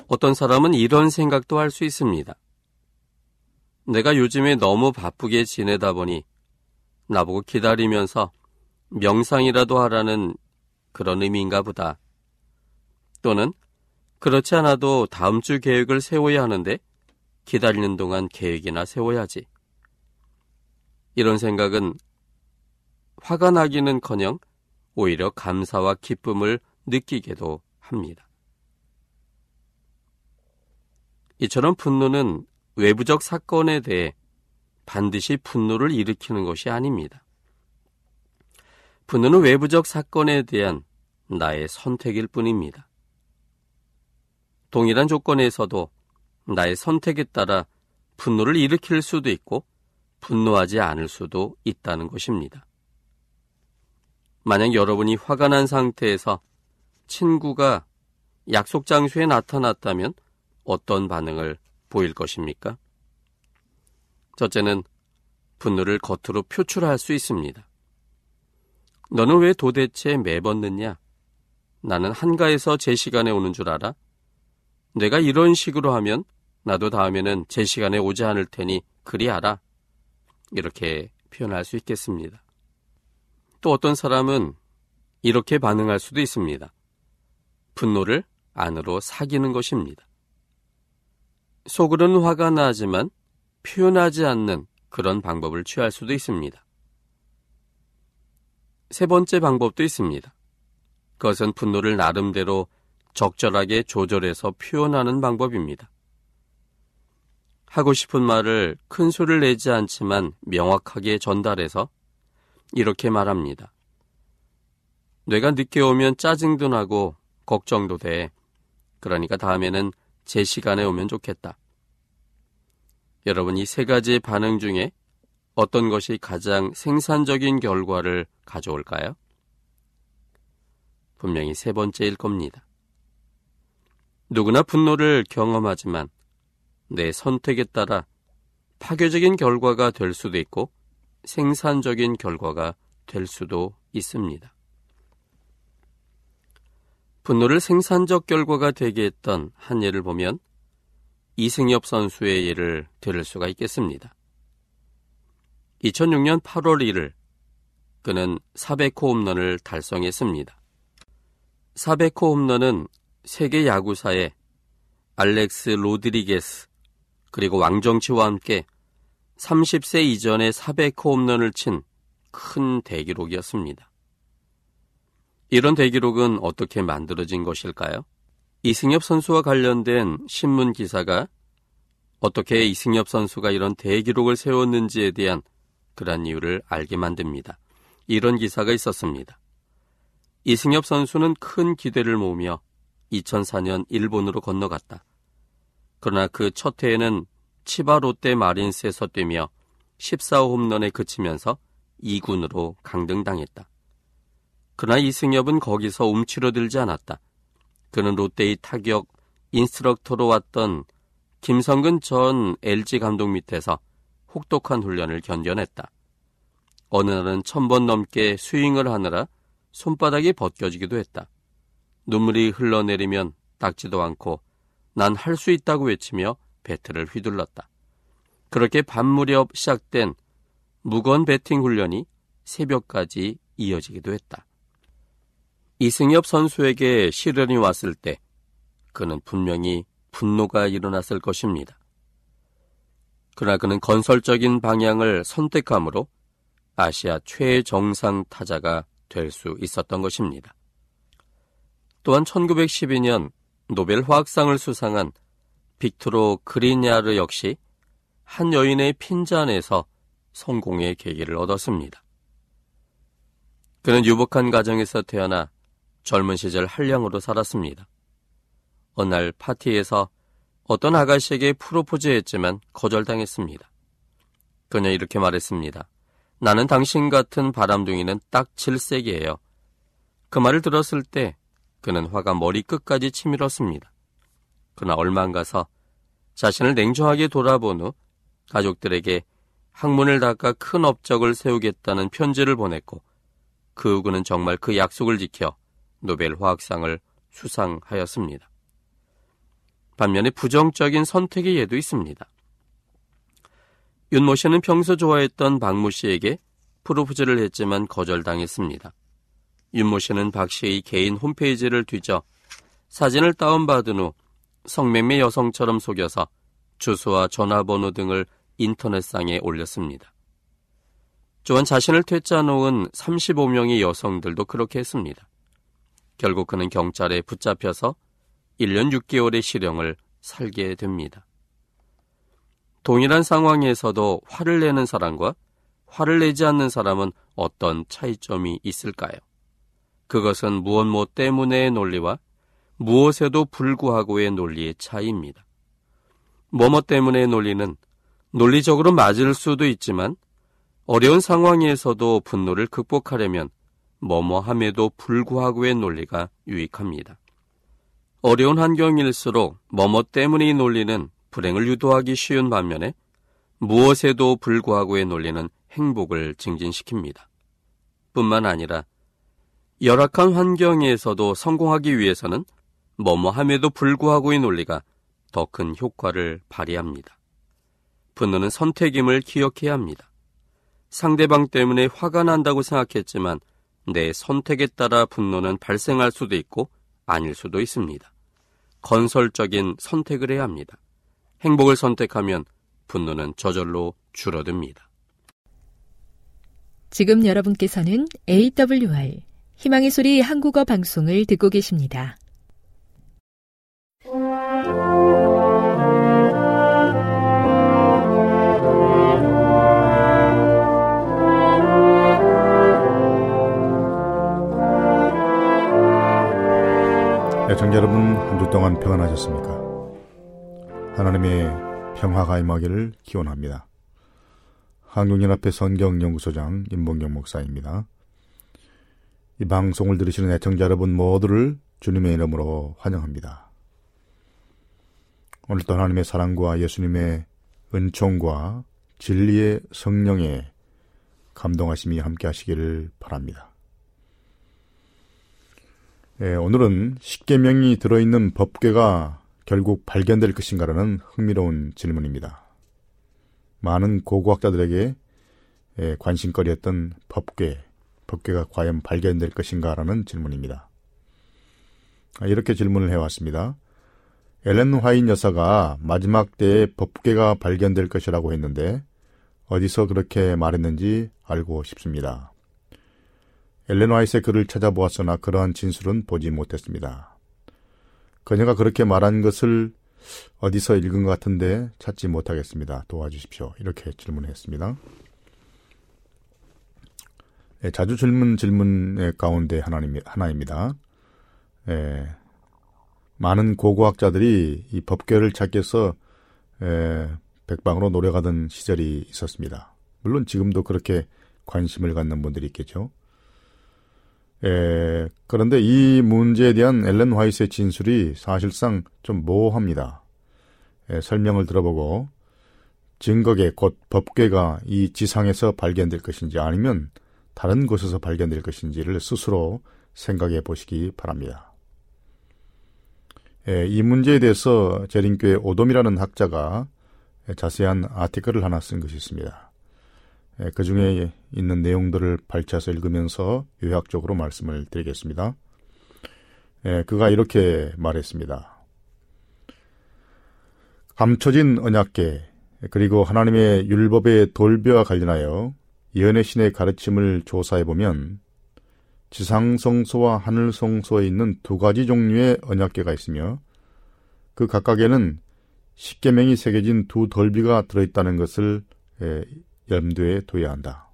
어떤 사람은 이런 생각도 할 수 있습니다. 내가 요즘에 너무 바쁘게 지내다 보니 나보고 기다리면서 명상이라도 하라는 그런 의미인가 보다. 또는 그렇지 않아도 다음 주 계획을 세워야 하는데 기다리는 동안 계획이나 세워야지. 이런 생각은 화가 나기는 커녕 오히려 감사와 기쁨을 느끼게도 합니다. 이처럼 분노는 외부적 사건에 대해 반드시 분노를 일으키는 것이 아닙니다. 분노는 외부적 사건에 대한 나의 선택일 뿐입니다. 동일한 조건에서도 나의 선택에 따라 분노를 일으킬 수도 있고 분노하지 않을 수도 있다는 것입니다. 만약 여러분이 화가 난 상태에서 친구가 약속 장소에 나타났다면 어떤 반응을 보일 것입니까? 첫째는 분노를 겉으로 표출할 수 있습니다. 너는 왜 도대체 매번 늦냐? 나는 한가해서 제 시간에 오는 줄 알아? 내가 이런 식으로 하면 나도 다음에는 제 시간에 오지 않을 테니 그리 알아. 이렇게 표현할 수 있겠습니다. 또 어떤 사람은 이렇게 반응할 수도 있습니다. 분노를 안으로 사귀는 것입니다. 속으로는 화가 나지만 표현하지 않는 그런 방법을 취할 수도 있습니다. 세 번째 방법도 있습니다. 그것은 분노를 나름대로 적절하게 조절해서 표현하는 방법입니다. 하고 싶은 말을 큰 소리를 내지 않지만 명확하게 전달해서 이렇게 말합니다. 뇌가 늦게 오면 짜증도 나고 걱정도 돼. 그러니까 다음에는 제 시간에 오면 좋겠다. 여러분 이 세 가지의 반응 중에 어떤 것이 가장 생산적인 결과를 가져올까요? 분명히 세 번째일 겁니다. 누구나 분노를 경험하지만 내 선택에 따라 파괴적인 결과가 될 수도 있고 생산적인 결과가 될 수도 있습니다. 분노를 생산적 결과가 되게 했던 한 예를 보면 이승엽 선수의 예를 들을 수가 있겠습니다. 2006년 8월 1일 그는 400호 홈런을 달성했습니다. 400호 홈런은 세계 야구사에 알렉스 로드리게스 그리고 왕정치와 함께 30세 이전에 400호 홈런을 친 큰 대기록이었습니다. 이런 대기록은 어떻게 만들어진 것일까요? 이승엽 선수와 관련된 신문 기사가 어떻게 이승엽 선수가 이런 대기록을 세웠는지에 대한 그런 이유를 알게 만듭니다. 이런 기사가 있었습니다. 이승엽 선수는 큰 기대를 모으며 2004년 일본으로 건너갔다. 그러나 그 첫 해에는 치바 롯데 마린스에서 뛰며 14호 홈런에 그치면서 2군으로 강등당했다. 그러나 이승엽은 거기서 움츠러들지 않았다. 그는 롯데의 타격 인스트럭터로 왔던 김성근 전 LG 감독 밑에서 혹독한 훈련을 견뎌냈다. 어느 날은 천 번 넘게 스윙을 하느라 손바닥이 벗겨지기도 했다. 눈물이 흘러내리면 닦지도 않고 난 할 수 있다고 외치며 배트를 휘둘렀다. 그렇게 밤 무렵 시작된 무거운 배팅 훈련이 새벽까지 이어지기도 했다. 이승엽 선수에게 시련이 왔을 때 그는 분명히 분노가 일어났을 것입니다. 그러나 그는 건설적인 방향을 선택함으로 아시아 최정상 타자가 될 수 있었던 것입니다. 또한 1912년 노벨 화학상을 수상한 빅토로 그리냐르 역시 한 여인의 핀잔에서 성공의 계기를 얻었습니다. 그는 유복한 가정에서 태어나 젊은 시절 한량으로 살았습니다. 어느 날 파티에서 어떤 아가씨에게 프로포즈했지만 거절당했습니다. 그녀 이렇게 말했습니다. 나는 당신 같은 바람둥이는 딱 7세기예요. 그 말을 들었을 때 그는 화가 머리 끝까지 치밀었습니다. 그러나 얼마 안 가서 자신을 냉정하게 돌아본 후 가족들에게 학문을 닦아 큰 업적을 세우겠다는 편지를 보냈고 그 후 그는 정말 그 약속을 지켜 노벨 화학상을 수상하였습니다. 반면에 부정적인 선택의 예도 있습니다. 윤모 씨는 평소 좋아했던 박모 씨에게 프로포즈를 했지만 거절당했습니다. 윤모 씨는 박 씨의 개인 홈페이지를 뒤져 사진을 다운받은 후 성매매 여성처럼 속여서 주소와 전화번호 등을 인터넷상에 올렸습니다. 또한 자신을 퇴짜 놓은 35명의 여성들도 그렇게 했습니다. 결국 그는 경찰에 붙잡혀서 1년 6개월의 실형을 살게 됩니다. 동일한 상황에서도 화를 내는 사람과 화를 내지 않는 사람은 어떤 차이점이 있을까요? 그것은 무엇 뭐 때문에의 논리와 무엇에도 불구하고의 논리의 차이입니다. 뭐뭐 때문의 논리는 논리적으로 맞을 수도 있지만 어려운 상황에서도 분노를 극복하려면 뭐뭐함에도 불구하고의 논리가 유익합니다. 어려운 환경일수록 뭐뭐 때문의 논리는 불행을 유도하기 쉬운 반면에 무엇에도 불구하고의 논리는 행복을 증진시킵니다. 뿐만 아니라 열악한 환경에서도 성공하기 위해서는 뭐뭐함에도 불구하고의 논리가 더 큰 효과를 발휘합니다. 분노는 선택임을 기억해야 합니다. 상대방 때문에 화가 난다고 생각했지만 내 선택에 따라 분노는 발생할 수도 있고 아닐 수도 있습니다. 건설적인 선택을 해야 합니다. 행복을 선택하면 분노는 저절로 줄어듭니다.
지금 여러분께서는 AWR 희망의 소리 한국어 방송을 듣고 계십니다.
애청자 여러분 한 주 동안 평안하셨습니까? 하나님의 평화가 임하기를 기원합니다. 한국연합회 선경연구소장 임봉경 목사입니다. 이 방송을 들으시는 애청자 여러분 모두를 주님의 이름으로 환영합니다. 오늘도 하나님의 사랑과 예수님의 은총과 진리의 성령에 감동하심이 함께 하시기를 바랍니다. 예, 오늘은 십계명이 들어있는 법궤가 결국 발견될 것인가라는 흥미로운 질문입니다. 많은 고고학자들에게 예, 관심거리였던 법궤, 법궤가 과연 발견될 것인가라는 질문입니다. 아, 이렇게 질문을 해왔습니다. 엘렌 화인 여사가 마지막 때에 법궤가 발견될 것이라고 했는데 어디서 그렇게 말했는지 알고 싶습니다. 엘렌 화이트의 글을 찾아보았으나 그러한 진술은 보지 못했습니다. 그녀가 그렇게 말한 것을 어디서 읽은 것 같은데 찾지 못하겠습니다. 도와주십시오. 이렇게 질문했습니다. 예, 자주 질문 질문의 가운데 하나입니다. 예, 많은 고고학자들이 이 법궤를 찾기 위해서 예, 백방으로 노력하던 시절이 있었습니다. 물론 지금도 그렇게 관심을 갖는 분들이 있겠죠. 에, 그런데 이 문제에 대한 엘렌 화이트의 진술이 사실상 좀 모호합니다. 에, 설명을 들어보고 증거계 곧 법궤가 이 지상에서 발견될 것인지 아니면 다른 곳에서 발견될 것인지를 스스로 생각해 보시기 바랍니다. 에, 이 문제에 대해서 재림교회 오돔이라는 학자가 자세한 아티클을 하나 쓴 것이 있습니다. 예, 그 중에 있는 내용들을 발췌해서 읽으면서 요약적으로 말씀을 드리겠습니다. 예, 그가 이렇게 말했습니다. 감춰진 언약계 그리고 하나님의 율법의 돌배와 관련하여 예언의 신의 가르침을 조사해 보면 지상성소와 하늘성소에 있는 두 가지 종류의 언약계가 있으며 그 각각에는 십계명이 새겨진 두 돌비가 들어있다는 것을 예, 염두에 둬야 한다.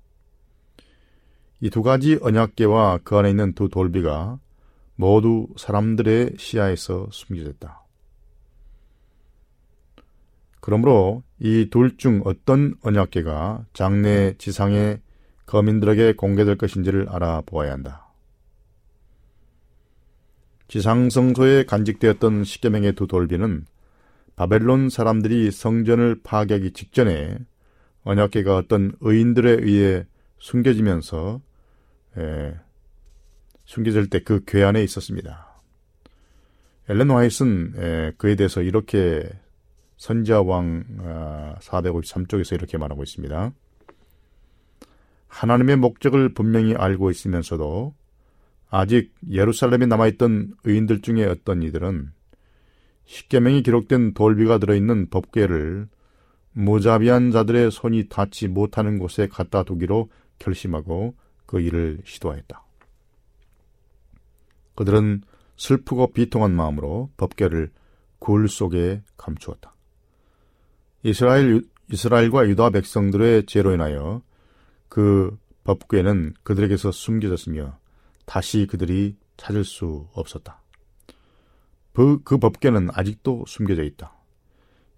이 두 가지 언약계와 그 안에 있는 두 돌비가 모두 사람들의 시야에서 숨겨졌다. 그러므로 이 둘 중 어떤 언약계가 장래 지상의 거민들에게 공개될 것인지를 알아보아야 한다. 지상성소에 간직되었던 십계명의 두 돌비는 바벨론 사람들이 성전을 파괴하기 직전에 언약계가 어떤 의인들에 의해 숨겨지면서 에, 숨겨질 때 그괴 안에 있었습니다. 엘렌 화이트는 그에 대해서 이렇게 선지자왕 453쪽에서 아, 이렇게 말하고 있습니다. 하나님의 목적을 분명히 알고 있으면서도 아직 예루살렘에 남아있던 의인들 중에 어떤 이들은 십계명이 기록된 돌비가 들어있는 법궤를 무자비한 자들의 손이 닿지 못하는 곳에 갖다 두기로 결심하고 그 일을 시도하였다. 그들은 슬프고 비통한 마음으로 법궤를 굴 속에 감추었다. 이스라엘, 이스라엘과 유다 백성들의 죄로 인하여 그 법궤는 그들에게서 숨겨졌으며 다시 그들이 찾을 수 없었다. 그, 그 법궤는 아직도 숨겨져 있다.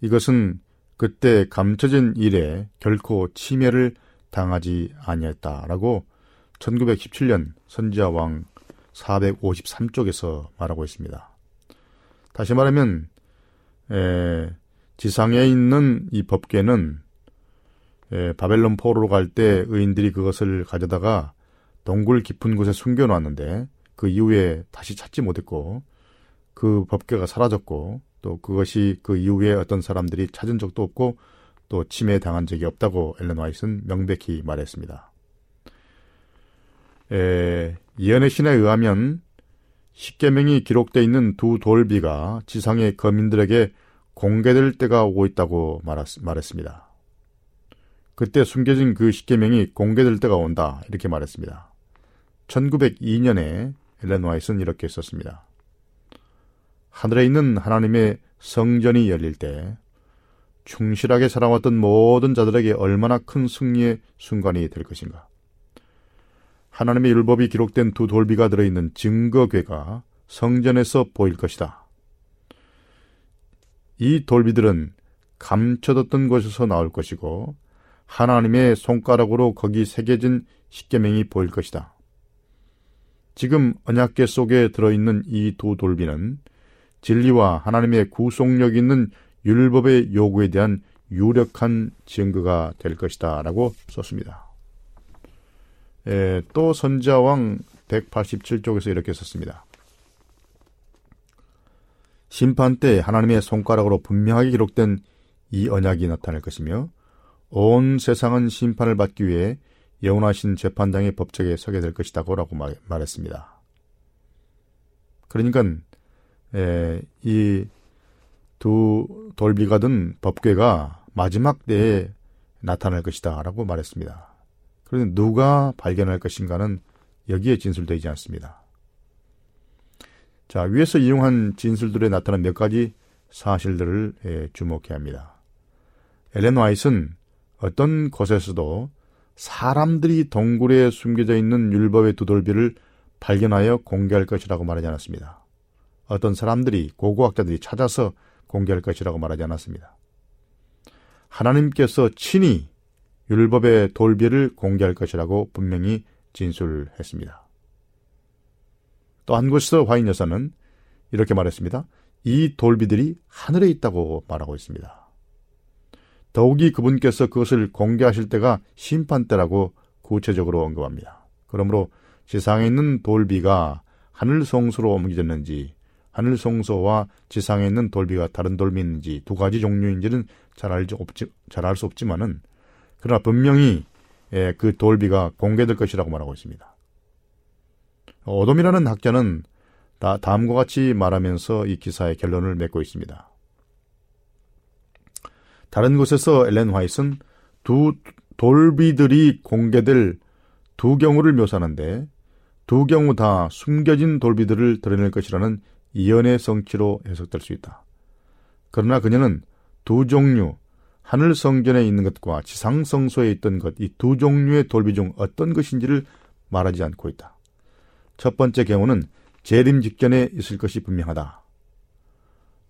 이것은 그때 감춰진 일에 결코 침해를 당하지 아니했다라고 1917년 선지자 왕 453쪽에서 말하고 있습니다. 다시 말하면 에, 지상에 있는 이 법궤는 에, 바벨론 포로로 갈 때 의인들이 그것을 가져다가 동굴 깊은 곳에 숨겨놨는데 그 이후에 다시 찾지 못했고 그 법궤가 사라졌고 또 그것이 그 이후에 어떤 사람들이 찾은 적도 없고 또 침해 당한 적이 없다고 엘렌 와이스는 명백히 말했습니다. 에, 예언의 신에 의하면 십계명이 기록되어 있는 두 돌비가 지상의 거민들에게 공개될 때가 오고 있다고 말했 습니다. 그때 숨겨진 그 십계명이 공개될 때가 온다 이렇게 말했습니다. 1902년에 엘렌 와이스는 이렇게 썼습니다. 하늘에 있는 하나님의 성전이 열릴 때 충실하게 살아왔던 모든 자들에게 얼마나 큰 승리의 순간이 될 것인가. 하나님의 율법이 기록된 두 돌비가 들어있는 증거궤가 성전에서 보일 것이다. 이 돌비들은 감춰뒀던 곳에서 나올 것이고 하나님의 손가락으로 거기 새겨진 십계명이 보일 것이다. 지금 언약계 속에 들어있는 이 두 돌비는 진리와 하나님의 구속력 있는 율법의 요구에 대한 유력한 증거가 될 것이다. 라고 썼습니다. 에, 또 선자왕 187쪽에서 이렇게 썼습니다. 심판 때 하나님의 손가락으로 분명하게 기록된 이 언약이 나타날 것이며 온 세상은 심판을 받기 위해 영원하신 재판장의 법정에 서게 될 것이다고 라고 말, 했습니다 그러니까 이두 돌비가 든 법궤가 마지막 때에 나타날 것이다 라고 말했습니다. 그런데 누가 발견할 것인가는 여기에 진술되지 않습니다. 자, 위에서 이용한 진술들에 나타난 몇 가지 사실들을 예, 주목해야 합니다. 엘렌 와이스는 어떤 곳에서도 사람들이 동굴에 숨겨져 있는 율법의 두돌비를 발견하여 공개할 것이라고 말하지 않았습니다. 어떤 사람들이 고고학자들이 찾아서 공개할 것이라고 말하지 않았습니다. 하나님께서 친히 율법의 돌비를 공개할 것이라고 분명히 진술했습니다. 또 한 곳에서 화인 여사는 이렇게 말했습니다. 이 돌비들이 하늘에 있다고 말하고 있습니다. 더욱이 그분께서 그것을 공개하실 때가 심판 때라고 구체적으로 언급합니다. 그러므로 지상에 있는 돌비가 하늘 성수로 옮겨졌는지 하늘 성소와 지상에 있는 돌비가 다른 돌비인지 두 가지 종류인지는 잘 알지 없지 잘 알 수 없지만은 그러나 분명히 예, 그 돌비가 공개될 것이라고 말하고 있습니다. 오돔이라는 학자는 다, 다음과 같이 말하면서 이 기사의 결론을 맺고 있습니다. 다른 곳에서 엘렌 화이트는 두 돌비들이 공개될 두 경우를 묘사하는데 두 경우 다 숨겨진 돌비들을 드러낼 것이라는 이연의 성취로 해석될 수 있다. 그러나 그녀는 두 종류, 하늘 성전에 있는 것과 지상 성소에 있던 것, 이 두 종류의 돌비 중 어떤 것인지를 말하지 않고 있다. 첫 번째 경우는 재림 직전에 있을 것이 분명하다.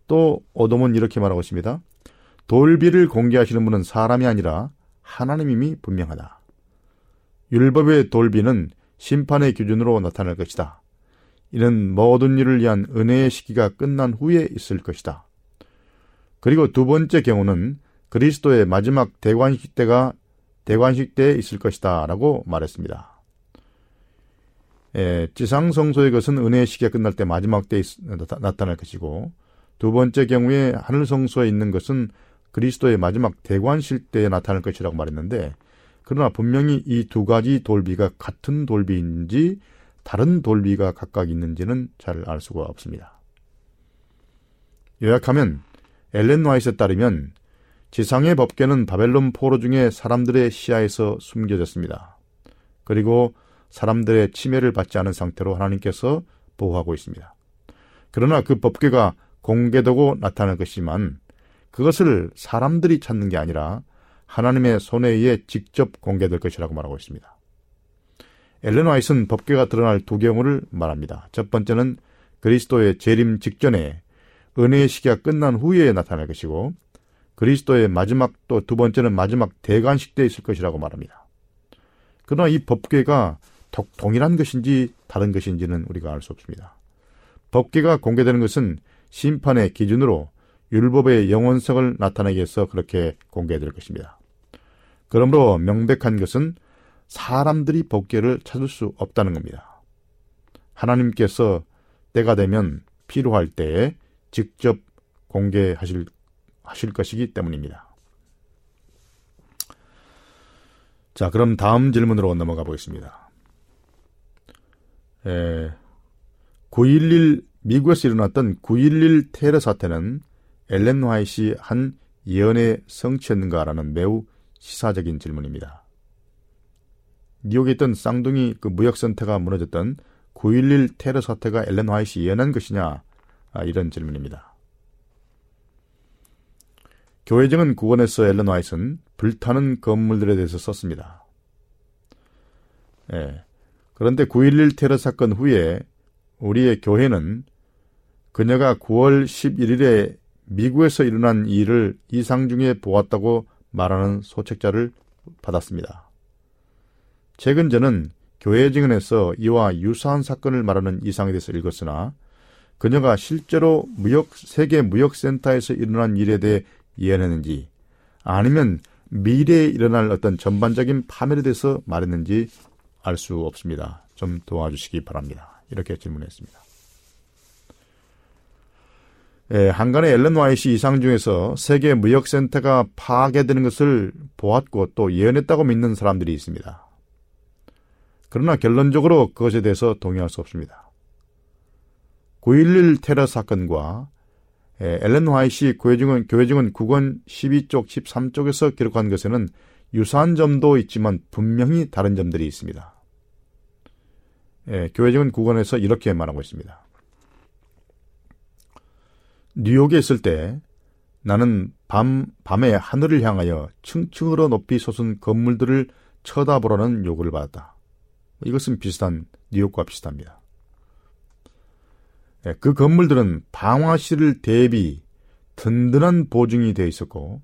또 오돔은 이렇게 말하고 있습니다. 돌비를 공개하시는 분은 사람이 아니라 하나님임이 분명하다. 율법의 돌비는 심판의 기준으로 나타날 것이다. 이는 모든 일을 위한 은혜의 시기가 끝난 후에 있을 것이다. 그리고 두 번째 경우는 그리스도의 마지막 대관식 때가 대관식 때에 있을 것이다 라고 말했습니다. 예, 지상성소의 것은 은혜의 시기가 끝날 때 마지막 때에 나타날 것이고 두 번째 경우에 하늘성소에 있는 것은 그리스도의 마지막 대관실 때에 나타날 것이라고 말했는데 그러나 분명히 이 두 가지 돌비가 같은 돌비인지 다른 돌비가 각각 있는지는 잘 알 수가 없습니다. 요약하면 엘렌 와이스에 따르면 지상의 법계는 바벨론 포로 중에 사람들의 시야에서 숨겨졌습니다. 그리고 사람들의 침해를 받지 않은 상태로 하나님께서 보호하고 있습니다. 그러나 그 법궤가 공개되고 나타날 것이지만 그것을 사람들이 찾는 게 아니라 하나님의 손에 의해 직접 공개될 것이라고 말하고 있습니다. 엘렌 와이스는 법궤가 드러날 두 경우를 말합니다. 첫 번째는 그리스도의 재림 직전에 은혜의 시기가 끝난 후에 나타날 것이고 그리스도의 마지막 또 두 번째는 마지막 대관식 때 있을 것이라고 말합니다. 그러나 이 법궤가 동일한 것인지 다른 것인지는 우리가 알 수 없습니다. 법계가 공개되는 것은 심판의 기준으로 율법의 영원성을 나타내기 위해서 그렇게 공개될 것입니다. 그러므로 명백한 것은 사람들이 법계를 찾을 수 없다는 겁니다. 하나님께서 때가 되면 필요할 때에 직접 공개하실 하실 것이기 때문입니다. 자, 그럼 다음 질문으로 넘어가 보겠습니다. 에, 9.11 미국에서 일어났던 9.11 테러 사태는 엘렌 화이시 한 예언의 성취였는가라는 매우 시사적인 질문입니다. 뉴욕에 있던 쌍둥이 그 무역센터가 무너졌던 9.11 테러 사태가 엘렌 화이시 예언한 것이냐 아, 이런 질문입니다. 교회정은 구원에서 엘렌 화이트는 불타는 건물들에 대해서 썼습니다. 예, 그런데 9.11 테러 사건 후에 우리의 교회는 그녀가 9월 11일에 미국에서 일어난 일을 이상 중에 보았다고 말하는 소책자를 받았습니다. 최근 저는 교회 증언에서 이와 유사한 사건을 말하는 이상에 대해서 읽었으나 그녀가 실제로 무역 세계 무역센터에서 일어난 일에 대해 예언했는지 아니면 미래에 일어날 어떤 전반적인 파멸에 대해서 말했는지 알 수 없습니다. 좀 도와주시기 바랍니다. 이렇게 질문했습니다. 예, 한간의 앨런 와이시 이상 중에서 세계 무역센터가 파괴되는 것을 보았고 또 예언했다고 믿는 사람들이 있습니다. 그러나 결론적으로 그것에 대해서 동의할 수 없습니다. 9.11 테러 사건과 예, 앨런 화이시 교회증은, 교회증은 9권 12쪽, 13쪽에서 기록한 것에는 유사한 점도 있지만 분명히 다른 점들이 있습니다. 예, 교회적인 구간에서 이렇게 말하고 있습니다. 뉴욕에 있을 때 나는 밤, 밤에 하늘을 향하여 층층으로 높이 솟은 건물들을 쳐다보라는 요구를 받았다. 이것은 비슷한 뉴욕과 비슷합니다. 예, 그 건물들은 방화실을 대비 든든한 보증이 되어 있었고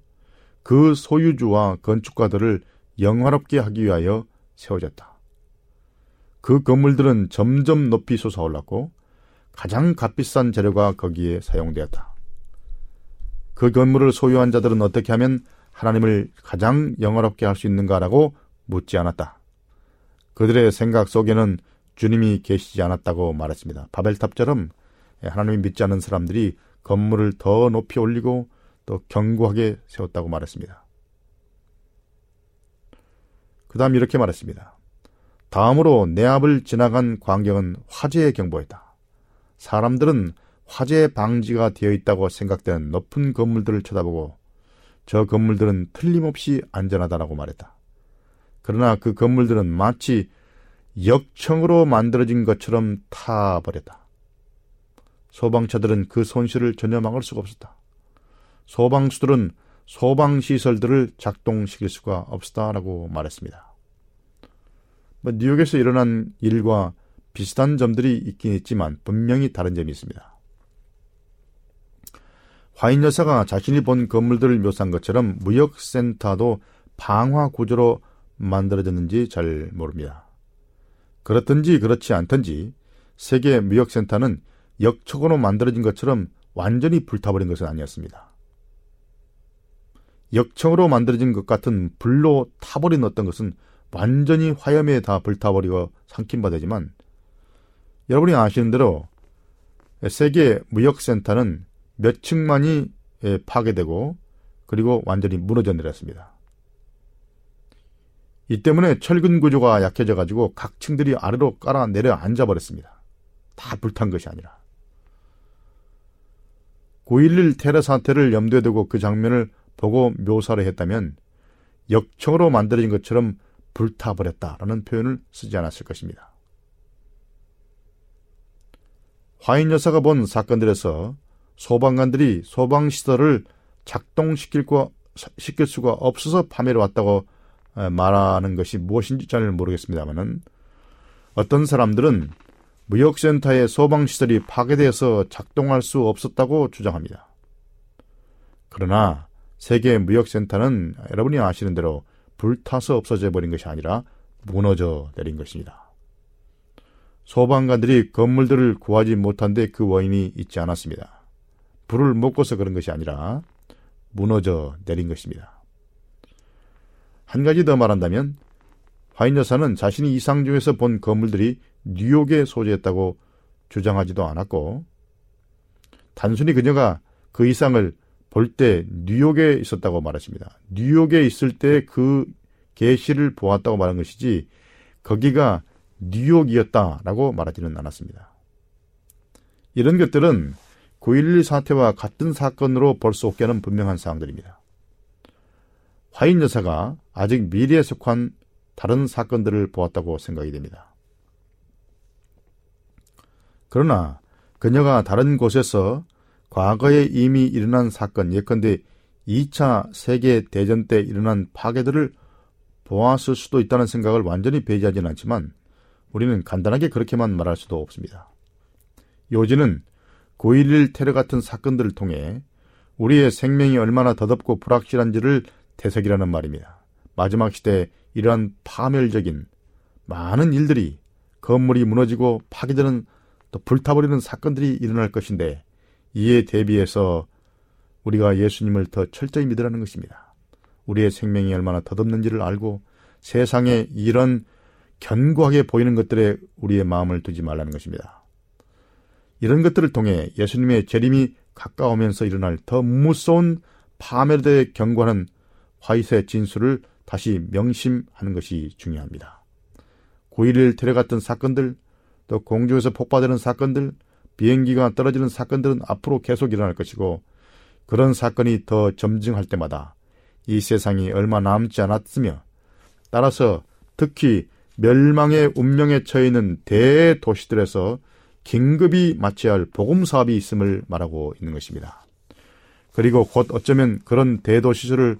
그 소유주와 건축가들을 영화롭게 하기 위하여 세워졌다. 그 건물들은 점점 높이 솟아올랐고 가장 값비싼 재료가 거기에 사용되었다. 그 건물을 소유한 자들은 어떻게 하면 하나님을 가장 영화롭게 할 수 있는가라고 묻지 않았다. 그들의 생각 속에는 주님이 계시지 않았다고 말했습니다. 바벨탑처럼 하나님이 믿지 않는 사람들이 건물을 더 높이 올리고 또 견고하게 세웠다고 말했습니다. 그 다음 이렇게 말했습니다. 다음으로 내 앞을 지나간 광경은 화재의 경보였다. 사람들은 화재 방지가 되어 있다고 생각되는 높은 건물들을 쳐다보고 저 건물들은 틀림없이 안전하다라고 말했다. 그러나 그 건물들은 마치 역청으로 만들어진 것처럼 타버렸다. 소방차들은 그 손실을 전혀 막을 수가 없었다. 소방수들은 소방시설들을 작동시킬 수가 없었다라고 말했습니다. 뭐 뉴욕에서 일어난 일과 비슷한 점들이 있긴 있지만 분명히 다른 점이 있습니다. 화인 여사가 자신이 본 건물들을 묘사한 것처럼 무역센터도 방화 구조로 만들어졌는지 잘 모릅니다. 그렇든지 그렇지 않든지 세계 무역센터는 역촉으로 만들어진 것처럼 완전히 불타버린 것은 아니었습니다. 역청으로 만들어진 것 같은 불로 타버린 어떤 것은 완전히 화염에 다 불타버리고 삼킨 바 되지만 여러분이 아시는 대로 세계 무역센터는 몇 층만이 예, 파괴되고 그리고 완전히 무너져 내렸습니다. 이 때문에 철근 구조가 약해져 가지고 각 층들이 아래로 깔아 내려 앉아 버렸습니다. 다 불탄 것이 아니라. 9.11 테러 사태를 염두에 두고 그 장면을 보고 묘사를 했다면 역청으로 만들어진 것처럼 불타버렸다라는 표현을 쓰지 않았을 것입니다. 화인 여사가 본 사건들에서 소방관들이 소방시설을 작동시킬 시킬 수가 없어서 파멸해 왔다고 말하는 것이 무엇인지 잘 모르겠습니다만은 어떤 사람들은 무역센터의 소방시설이 파괴되어서 작동할 수 없었다고 주장합니다. 그러나 세계 무역센터는 여러분이 아시는 대로 불타서 없어져 버린 것이 아니라 무너져 내린 것입니다. 소방관들이 건물들을 구하지 못한 데 그 원인이 있지 않았습니다. 불을 먹고서 그런 것이 아니라 무너져 내린 것입니다. 한 가지 더 말한다면 화인 여사는 자신이 이상 중에서 본 건물들이 뉴욕에 소재했다고 주장하지도 않았고 단순히 그녀가 그 이상을 볼 때 뉴욕에 있었다고 말하십니다. 뉴욕에 있을 때그 계시를 보았다고 말한 것이지 거기가 뉴욕이었다라고 말하지는 않았습니다. 이런 것들은 9.11 사태와 같은 사건으로 볼수 없게 하는 분명한 사항들입니다. 화인 여사가 아직 미래에 속한 다른 사건들을 보았다고 생각이 됩니다. 그러나 그녀가 다른 곳에서 과거에 이미 일어난 사건, 예컨대 2차 세계 대전 때 일어난 파괴들을 보았을 수도 있다는 생각을 완전히 배제하지는 않지만 우리는 간단하게 그렇게만 말할 수도 없습니다. 요지는 9.11 테러 같은 사건들을 통해 우리의 생명이 얼마나 더덥고 불확실한지를 되새기라는 말입니다. 마지막 시대에 이러한 파멸적인 많은 일들이 건물이 무너지고 파괴되는 또 불타버리는 사건들이 일어날 것인데 이에 대비해서 우리가 예수님을 더 철저히 믿으라는 것입니다. 우리의 생명이 얼마나 덧없는지를 알고 세상에 이런 견고하게 보이는 것들에 우리의 마음을 두지 말라는 것입니다. 이런 것들을 통해 예수님의 재림이 가까우면서 일어날 더 무서운 파멸에 대해 경고하는 화이트의 진술을 다시 명심하는 것이 중요합니다. 9.11 테러 같은 사건들, 또 공중에서 폭파되는 사건들, 비행기가 떨어지는 사건들은 앞으로 계속 일어날 것이고 그런 사건이 더 점증할 때마다 이 세상이 얼마 남지 않았으며 따라서 특히 멸망의 운명에 처해 있는 대도시들에서 긴급히 마쳐야 할 복음 사업이 있음을 말하고 있는 것입니다. 그리고 곧 어쩌면 그런 대도시들을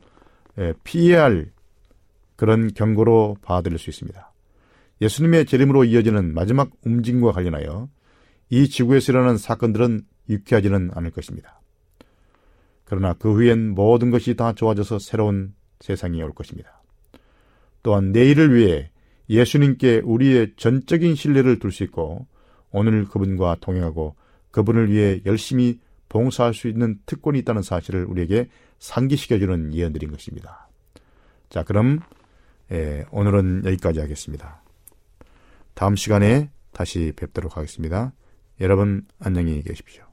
피해야 할 그런 경고로 봐드릴 수 있습니다. 예수님의 재림으로 이어지는 마지막 움직임과 관련하여 이 지구에서 일어나는 사건들은 유쾌하지는 않을 것입니다. 그러나 그 후엔 모든 것이 다 좋아져서 새로운 세상이 올 것입니다. 또한 내일을 위해 예수님께 우리의 전적인 신뢰를 둘 수 있고 오늘 그분과 동행하고 그분을 위해 열심히 봉사할 수 있는 특권이 있다는 사실을 우리에게 상기시켜주는 예언들인 것입니다. 자, 그럼 예, 오늘은 여기까지 하겠습니다. 다음 시간에 다시 뵙도록 하겠습니다. 여러분 안녕히 계십시오.